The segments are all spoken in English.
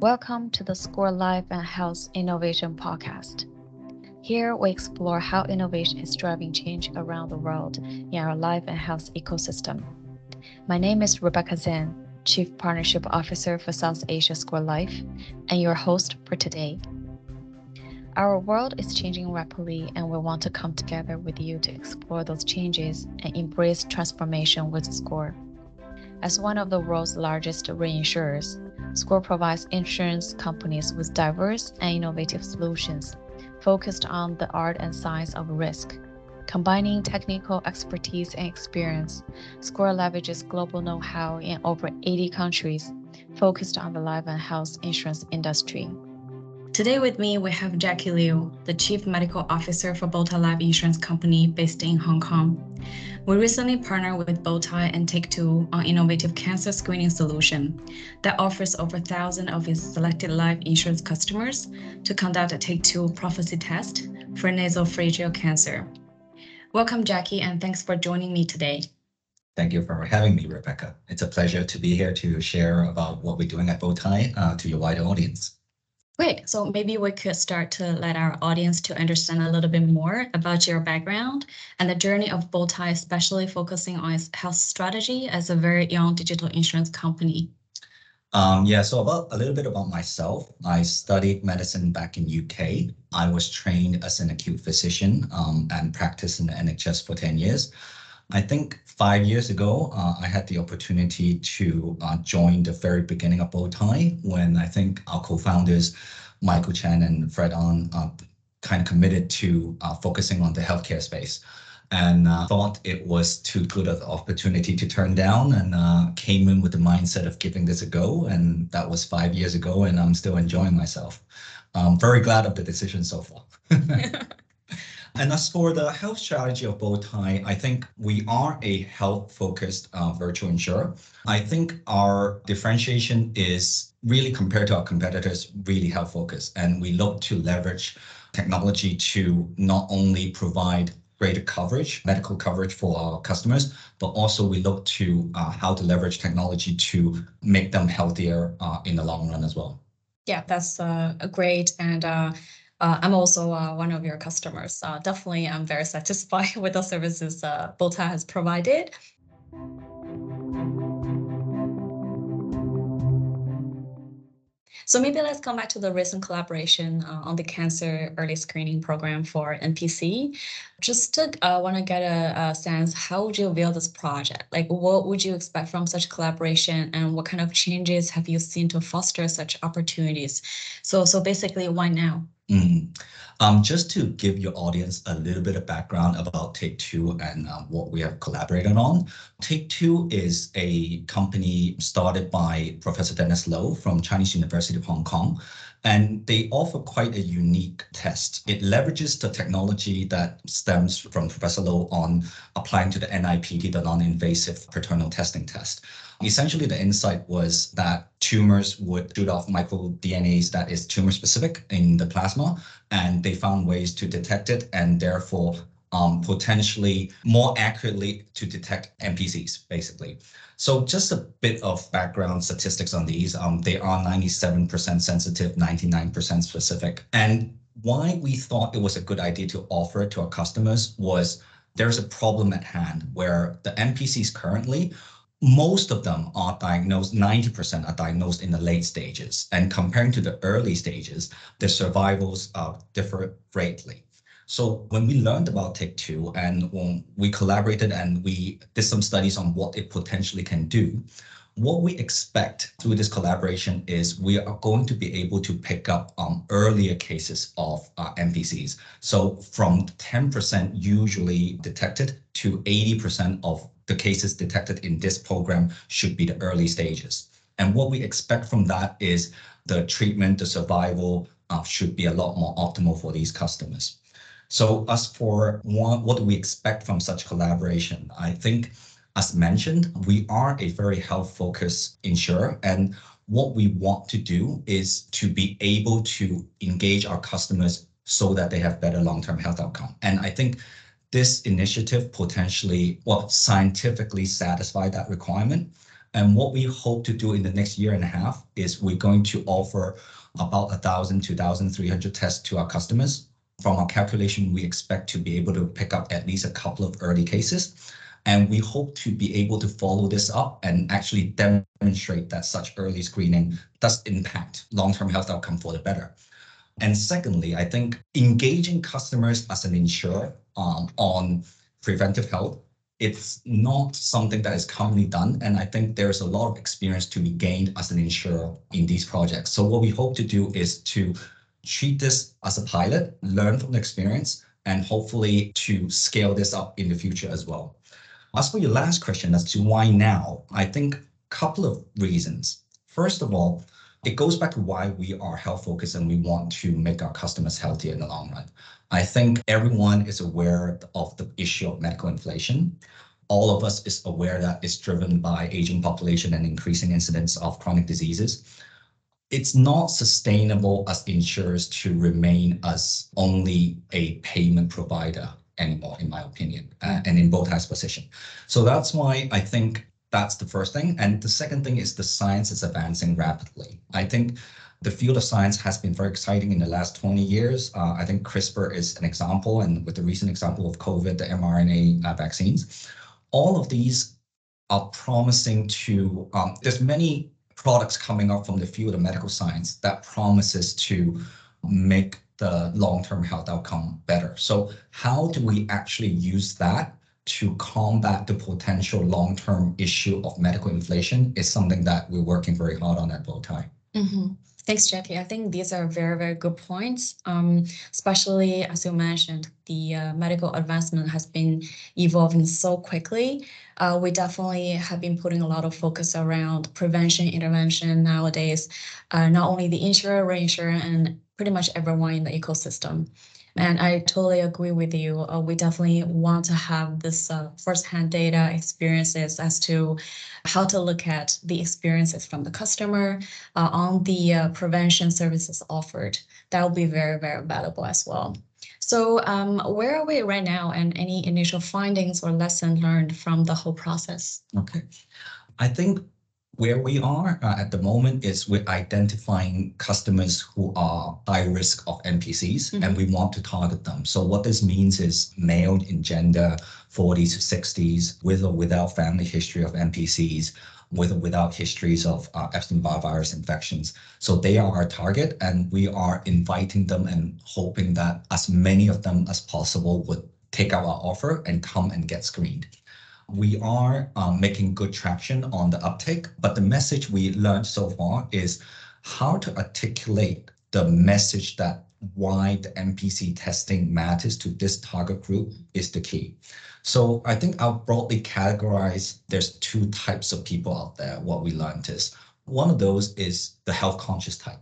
Welcome to the SCOR Life and Health Innovation Podcast. Here we explore how innovation is driving change around the world in our life and health ecosystem. My name is Rebecca Zhang, Chief Partnership Officer for South Asia SCOR Life, and your host for today. Our world is changing rapidly, and we want to come together with you to explore those changes and embrace transformation with SCOR. As one of the world's largest reinsurers, SCOR provides insurance companies with diverse and innovative solutions focused on the art and science of risk. Combining technical expertise and experience, SCOR leverages global know how in over 80 countries focused on the life and health insurance industry. Today with me, we have Jackie Liu, the Chief Medical Officer for Bowtie Life Insurance Company based in Hong Kong. We recently partnered with Bowtie and Take-Two on innovative cancer screening solution that offers over 1,000 of its selected life insurance customers to conduct a Take-Two prophecy test for nasopharyngeal cancer. Welcome, Jackie, and thanks for joining me today. Thank you for having me, Rebecca. It's a pleasure to be here to share about what we're doing at Bowtie uh, to your wider audience. Great. So maybe we could start to let our audience to understand a little bit more about your background and the journey of Bowtie, especially focusing on its health strategy as a very young digital insurance company. Um, yeah, so about a little bit about myself. I studied medicine back in UK. I was trained as an acute physician um, and practiced in the NHS for 10 years. I think five years ago, uh, I had the opportunity to uh, join the very beginning of Bowtie when I think our co-founders, Michael Chan and Fred Ngan, uh, kind of committed to uh, focusing on the healthcare space and uh, thought it was too good of an opportunity to turn down and uh, came in with the mindset of giving this a go. And that was five years ago, and I'm still enjoying myself. I'm very glad of the decision so far. And as for the health strategy of Bowtie, I think we are a health-focused uh, virtual insurer. I think our differentiation is really compared to our competitors, really health-focused. And we look to leverage technology to not only provide greater coverage, medical coverage for our customers, but also we look to uh, how to leverage technology to make them healthier uh, in the long run as well. Yeah, that's uh, great. And uh, I'm also uh, one of your customers. Uh, definitely, I'm very satisfied with the services uh, Bowtie has provided. So maybe let's come back to the recent collaboration uh, on the cancer early screening program for NPC. Just to uh, want to get a, a, sense, how would you view this project? Like, what would you expect from such collaboration, and what kind of changes have you seen to foster such opportunities? So, so basically, why now? Mm. Um, just to give your audience a little bit of background about Take Two and uh, what we have collaborated on. Take Two is a company started by Professor Dennis Lo from Chinese University of Hong Kong. And they offer quite a unique test. It leverages the technology that stems from Professor Lo on applying to the NIPT, the non-invasive peritoneal testing test. Essentially, the insight was that tumors would shoot off microDNAs that is tumor specific in the plasma, and they found ways to detect it and therefore um, potentially more accurately to detect NPCs, basically. So just a bit of background statistics on these. Um, they are 97% sensitive, 99% specific. And why we thought it was a good idea to offer it to our customers was there's a problem at hand where the NPCs currently, most of them are diagnosed, 90% are diagnosed in the late stages. And comparing to the early stages, the survivals uh, differ greatly. So when we learned about Take-Two and when we collaborated and we did some studies on what it potentially can do, what we expect through this collaboration is we are going to be able to pick up um, earlier cases of uh, NPCs. So from 10% usually detected to 80% of the cases detected in this program should be the early stages. And what we expect from that is the treatment, the survival uh, should be a lot more optimal for these customers. So as for one, what we expect from such collaboration? I think, as mentioned, we are a very health-focused insurer, and what we want to do is to be able to engage our customers so that they have better long-term health outcome. And I think this initiative potentially, well, scientifically satisfy that requirement. And what we hope to do in the next year and a half is we're going to offer about 1,000 to 1,300 tests to our customers. From our calculation, we expect to be able to pick up at least a couple of early cases. And we hope to be able to follow this up and actually demonstrate that such early screening does impact long-term health outcome for the better. And secondly, I think engaging customers as an insurer um, on preventive health, it's not something that is commonly done. And I think there's a lot of experience to be gained as an insurer in these projects. So what we hope to do is to treat this as a pilot, learn from the experience, and hopefully to scale this up in the future as well. As for your last question as to why now, I think a couple of reasons. First of all, it goes back to why we are health focused and we want to make our customers healthier in the long run. I think everyone is aware of the issue of medical inflation. All of us is aware that it's driven by aging population and increasing incidence of chronic diseases. It's not sustainable as insurers to remain as only a payment provider anymore, in my opinion, uh, and in Bowtie's position. So that's why I think that's the first thing. And the second thing is the science is advancing rapidly. I think the field of science has been very exciting in the last 20 years. Uh, I think CRISPR is an example, and with the recent example of COVID, the mRNA uh, vaccines, all of these are promising to, um, there's many products coming up from the field of medical science that promises to make the long-term health outcome better. So how do we actually use that to combat the potential long-term issue of medical inflation is something that we're working very hard on at Bowtie. Mm-hmm. Thanks, Jackie. I think these are very, very good points. Um, especially as you mentioned, the uh, medical advancement has been evolving so quickly. Uh, we definitely have been putting a lot of focus around prevention intervention nowadays. Uh, not only the insurer, reinsurer, and pretty much everyone in the ecosystem. And I totally agree with you. Uh, we definitely want to have this uh, firsthand data experiences as to how to look at the experiences from the customer uh, on the uh, prevention services offered. That will be very, very valuable as well. So um, where are we right now and any initial findings or lessons learned from the whole process? Okay. I think where we are uh, at the moment is we're identifying customers who are high risk of NPCs mm-hmm. and we want to target them. So what this means is male in gender, 40s to 60s, with or without family history of NPCs, with or without histories of uh, Epstein-Barr virus infections. So they are our target and we are inviting them and hoping that as many of them as possible would take our offer and come and get screened we are um, making good traction on the uptake, but the message we learned so far is how to articulate the message that why the NPC testing matters to this target group is the key. So I think I'll broadly categorize there's two types of people out there. What we learned is one of those is the health conscious type.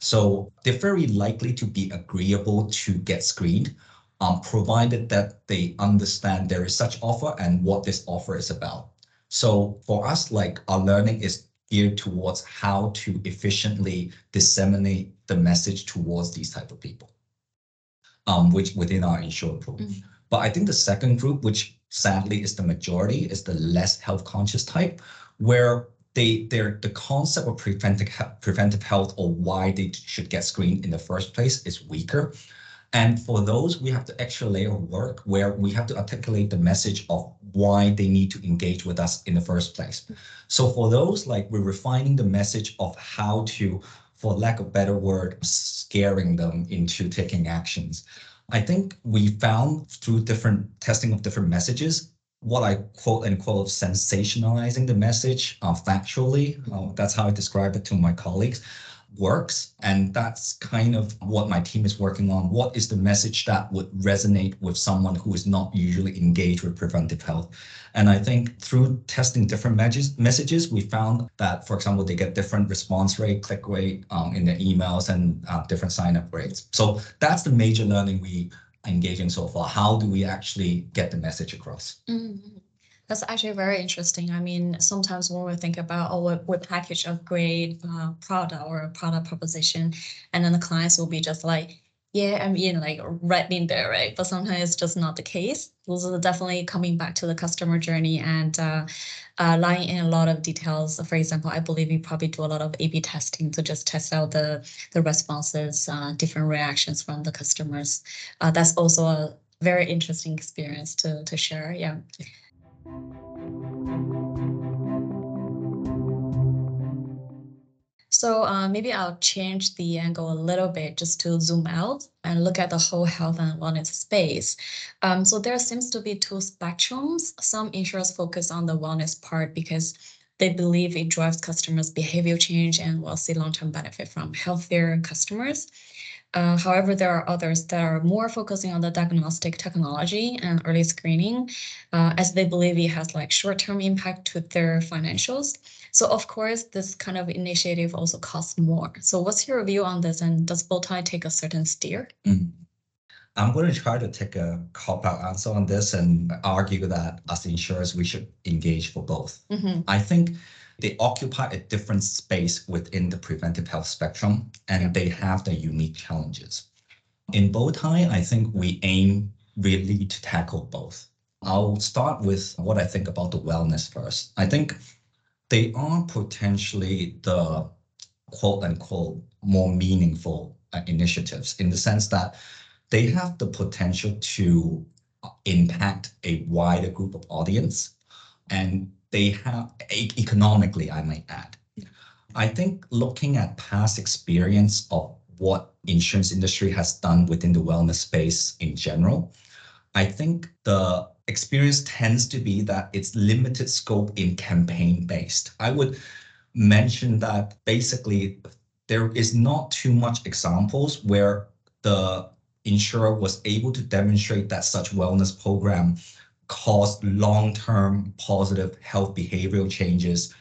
So they're very likely to be agreeable to get screened, um, provided that they understand there is such offer and what this offer is about. So for us, like our learning is geared towards how to efficiently disseminate the message towards these type of people, um, which within our insured pool. Mm-hmm. But I think the second group, which sadly is the majority, is the less health conscious type, where they their the concept of preventive preventive health or why they should get screened in the first place is weaker. And for those, we have the extra layer of work where we have to articulate the message of why they need to engage with us in the first place. So for those, like we're refining the message of how to, for lack of better word, scaring them into taking actions. I think we found through different testing of different messages, what I quote unquote sensationalizing the message uh, factually. Uh, that's how I describe it to my colleagues works. And that's kind of what my team is working on. What is the message that would resonate with someone who is not usually engaged with preventive health? And I think through testing different messages, we found that, for example, they get different response rate, click rate um, in their emails and uh, different sign up rates. So that's the major learning we engaging so far. How do we actually get the message across? Mm-hmm. That's actually very interesting. I mean, sometimes when we think about, oh, we, we package a great uh, product or a product proposition, and then the clients will be just like, yeah, I mean, like right in there, right? But sometimes it's just not the case. Those are definitely coming back to the customer journey and uh, uh, lying in a lot of details. For example, I believe we probably do a lot of A/B testing to just test out the the responses, uh, different reactions from the customers. Uh, that's also a very interesting experience to to share. Yeah. So uh, maybe I'll change the angle a little bit just to zoom out and look at the whole health and wellness space. Um, so there seems to be two spectrums. Some insurers focus on the wellness part because they believe it drives customers' behavior change and will see long-term benefit from healthier customers. Uh, however, there are others that are more focusing on the diagnostic technology and early screening, uh, as they believe it has like short-term impact to their financials. So of course, this kind of initiative also costs more. So what's your view on this, and does Bowtie take a certain steer? Mm. I'm going to try to take a cop-out answer on this and argue that as insurers, we should engage for both. Mm-hmm. I think they occupy a different space within the preventive health spectrum, and yeah. they have their unique challenges. In Bowtie, I think we aim really to tackle both. I'll start with what I think about the wellness first. I think they are potentially the quote unquote more meaningful uh, initiatives in the sense that they have the potential to impact a wider group of audience and they have economically, I might add. I think looking at past experience of what insurance industry has done within the wellness space in general, I think the experience tends to be that it's limited scope in campaign based. I would mention that basically there is not too much examples where the insurer was able to demonstrate that such wellness program caused long-term positive health behavioral changes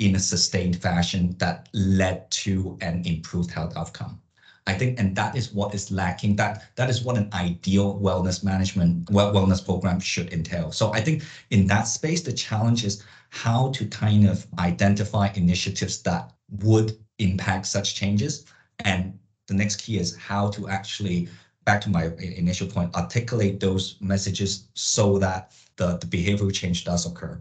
in a sustained fashion that led to an improved health outcome. I think, and that is what is lacking. That that is what an ideal wellness management well, wellness program should entail. So I think in that space, the challenge is how to kind of identify initiatives that would impact such changes. And the next key is how to actually back to my initial point, articulate those messages so that the, the behavioral change does occur.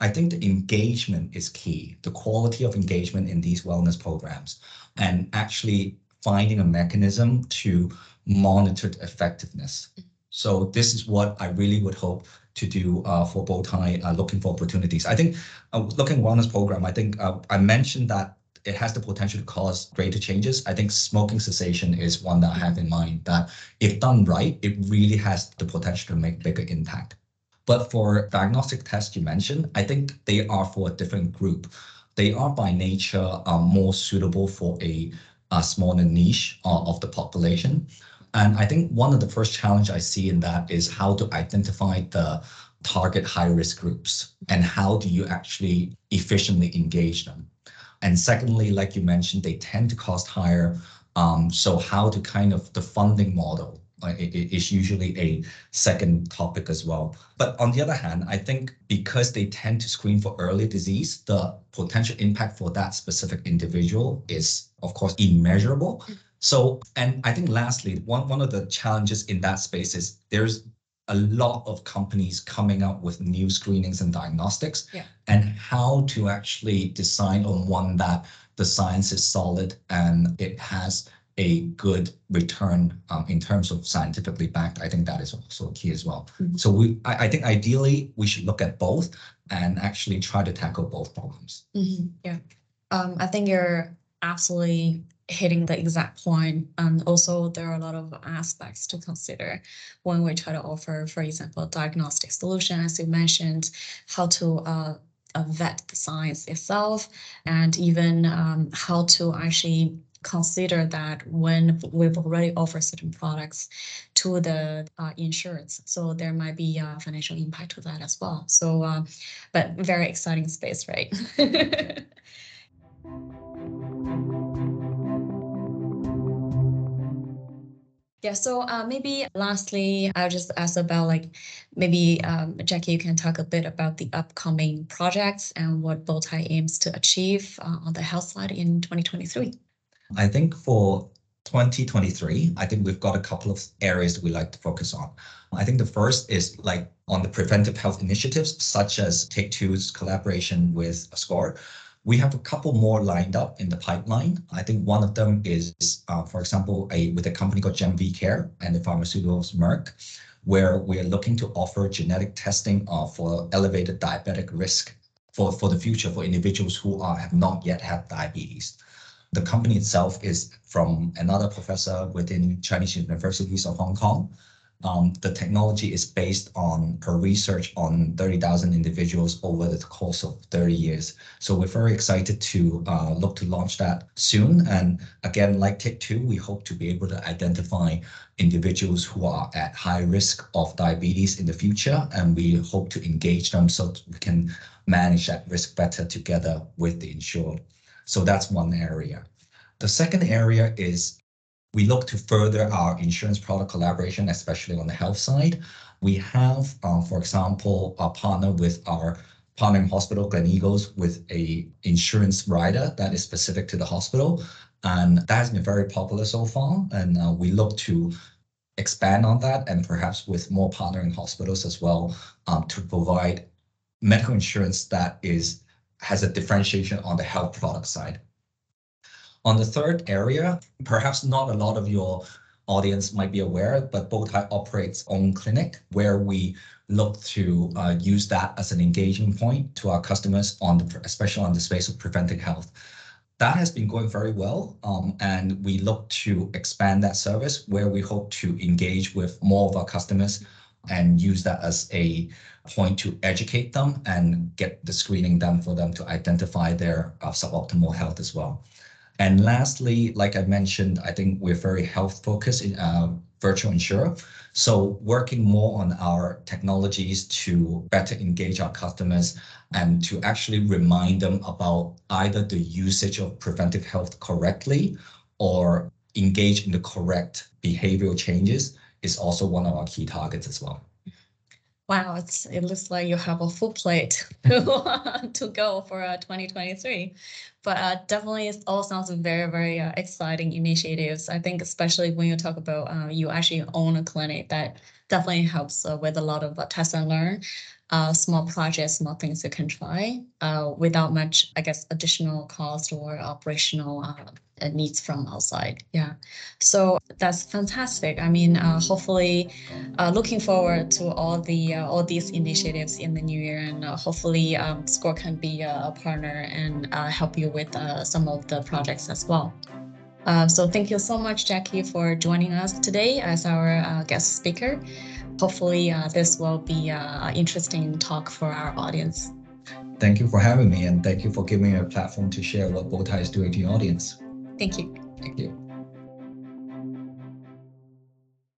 I think the engagement is key, the quality of engagement in these wellness programs, and actually finding a mechanism to monitor the effectiveness. So this is what I really would hope to do uh, for Bowtie, uh, looking for opportunities. I think uh, looking wellness program, I think uh, I mentioned that it has the potential to cause greater changes. I think smoking cessation is one that I have in mind that if done right, it really has the potential to make bigger impact. But for diagnostic tests you mentioned, I think they are for a different group. They are by nature uh, more suitable for a, a smaller niche uh, of the population. And I think one of the first challenge I see in that is how to identify the target high risk groups and how do you actually efficiently engage them. And secondly, like you mentioned, they tend to cost higher. Um, so how to kind of the funding model uh, is usually a second topic as well. But on the other hand, I think because they tend to screen for early disease, the potential impact for that specific individual is, of course, immeasurable. So, and I think lastly, one, one of the challenges in that space is there's a lot of companies coming up with new screenings and diagnostics yeah. and how to actually decide on one that the science is solid and it has a good return um, in terms of scientifically backed. I think that is also key as well. Mm-hmm. So we, I, I, think ideally we should look at both and actually try to tackle both problems. Mm-hmm. Yeah, um, I think you're absolutely hitting the exact point. And also there are a lot of aspects to consider when we try to offer, for example, diagnostic solution, as you mentioned, how to uh, uh, vet the science itself, and even um, how to actually consider that when we've already offered certain products to the uh, insurance. So there might be a financial impact to that as well. So, uh, but very exciting space, right? Yeah, so uh, maybe lastly, I'll just ask about like maybe um, Jackie, you can talk a bit about the upcoming projects and what Bowtie aims to achieve uh, on the health side in 2023. I think for 2023, I think we've got a couple of areas that we like to focus on. I think the first is like on the preventive health initiatives, such as Take Two's collaboration with SCOR. We have a couple more lined up in the pipeline. I think one of them is, uh, for example, with a company called GemVCare and the pharmaceuticals Merck, where we are looking to offer genetic testing uh, for elevated diabetic risk for, the future for individuals who have not yet had diabetes. The company itself is from another professor within Chinese universities of Hong Kong, the technology is based on a research on 30,000 individuals over the course of 30 years. So we're very excited to uh, look to launch that soon. And again, like Take Two, we hope to be able to identify individuals who are at high risk of diabetes in the future. And we hope to engage them so we can manage that risk better together with the insured. So that's one area. The second area is we look to further our insurance product collaboration, especially on the health side. We have, uh, for example, a partner with our partnering hospital, Gleneagles, with a insurance rider that is specific to the hospital. And that has been very popular so far. And uh, we look to expand on that and perhaps with more partnering hospitals as well um, to provide medical insurance that is has a differentiation on the health product side. On the third area, perhaps not a lot of your audience might be aware, but Bowtie operates own clinic where we look to uh, use that as an engaging point to our customers on the, especially on the space of preventive health. That has been going very well, um, and we look to expand that service where we hope to engage with more of our customers and use that as a point to educate them and get the screening done for them to identify their uh, suboptimal health as well. And lastly, like I mentioned, I think we're very health focused in uh, virtual insurer. So working more on our technologies to better engage our customers and to actually remind them about either the usage of preventive health correctly or engage in the correct behavioral changes is also one of our key targets as well. Wow, it's it looks like you have a full plate to, go for uh, 2023. But uh, definitely, it all sounds very, very uh, exciting initiatives. I think, especially when you talk about uh, you actually own a clinic, that definitely helps uh, with a lot of test and learn uh, small projects, small things you can try uh, without much, I guess, additional cost or operational uh, needs from outside. Yeah, so that's fantastic. I mean, uh, hopefully, uh, looking forward to all the uh, all these initiatives in the new year, and hopefully, um, SCOR can be a partner and help you with some of the projects as well. So thank you so much, Jackie, for joining us today as our guest speaker hopefully uh, this will be an interesting talk for our audience. Thank you for having me and thank you for giving me a platform to share what Bowtie is doing to your audience. Thank you. Thank you.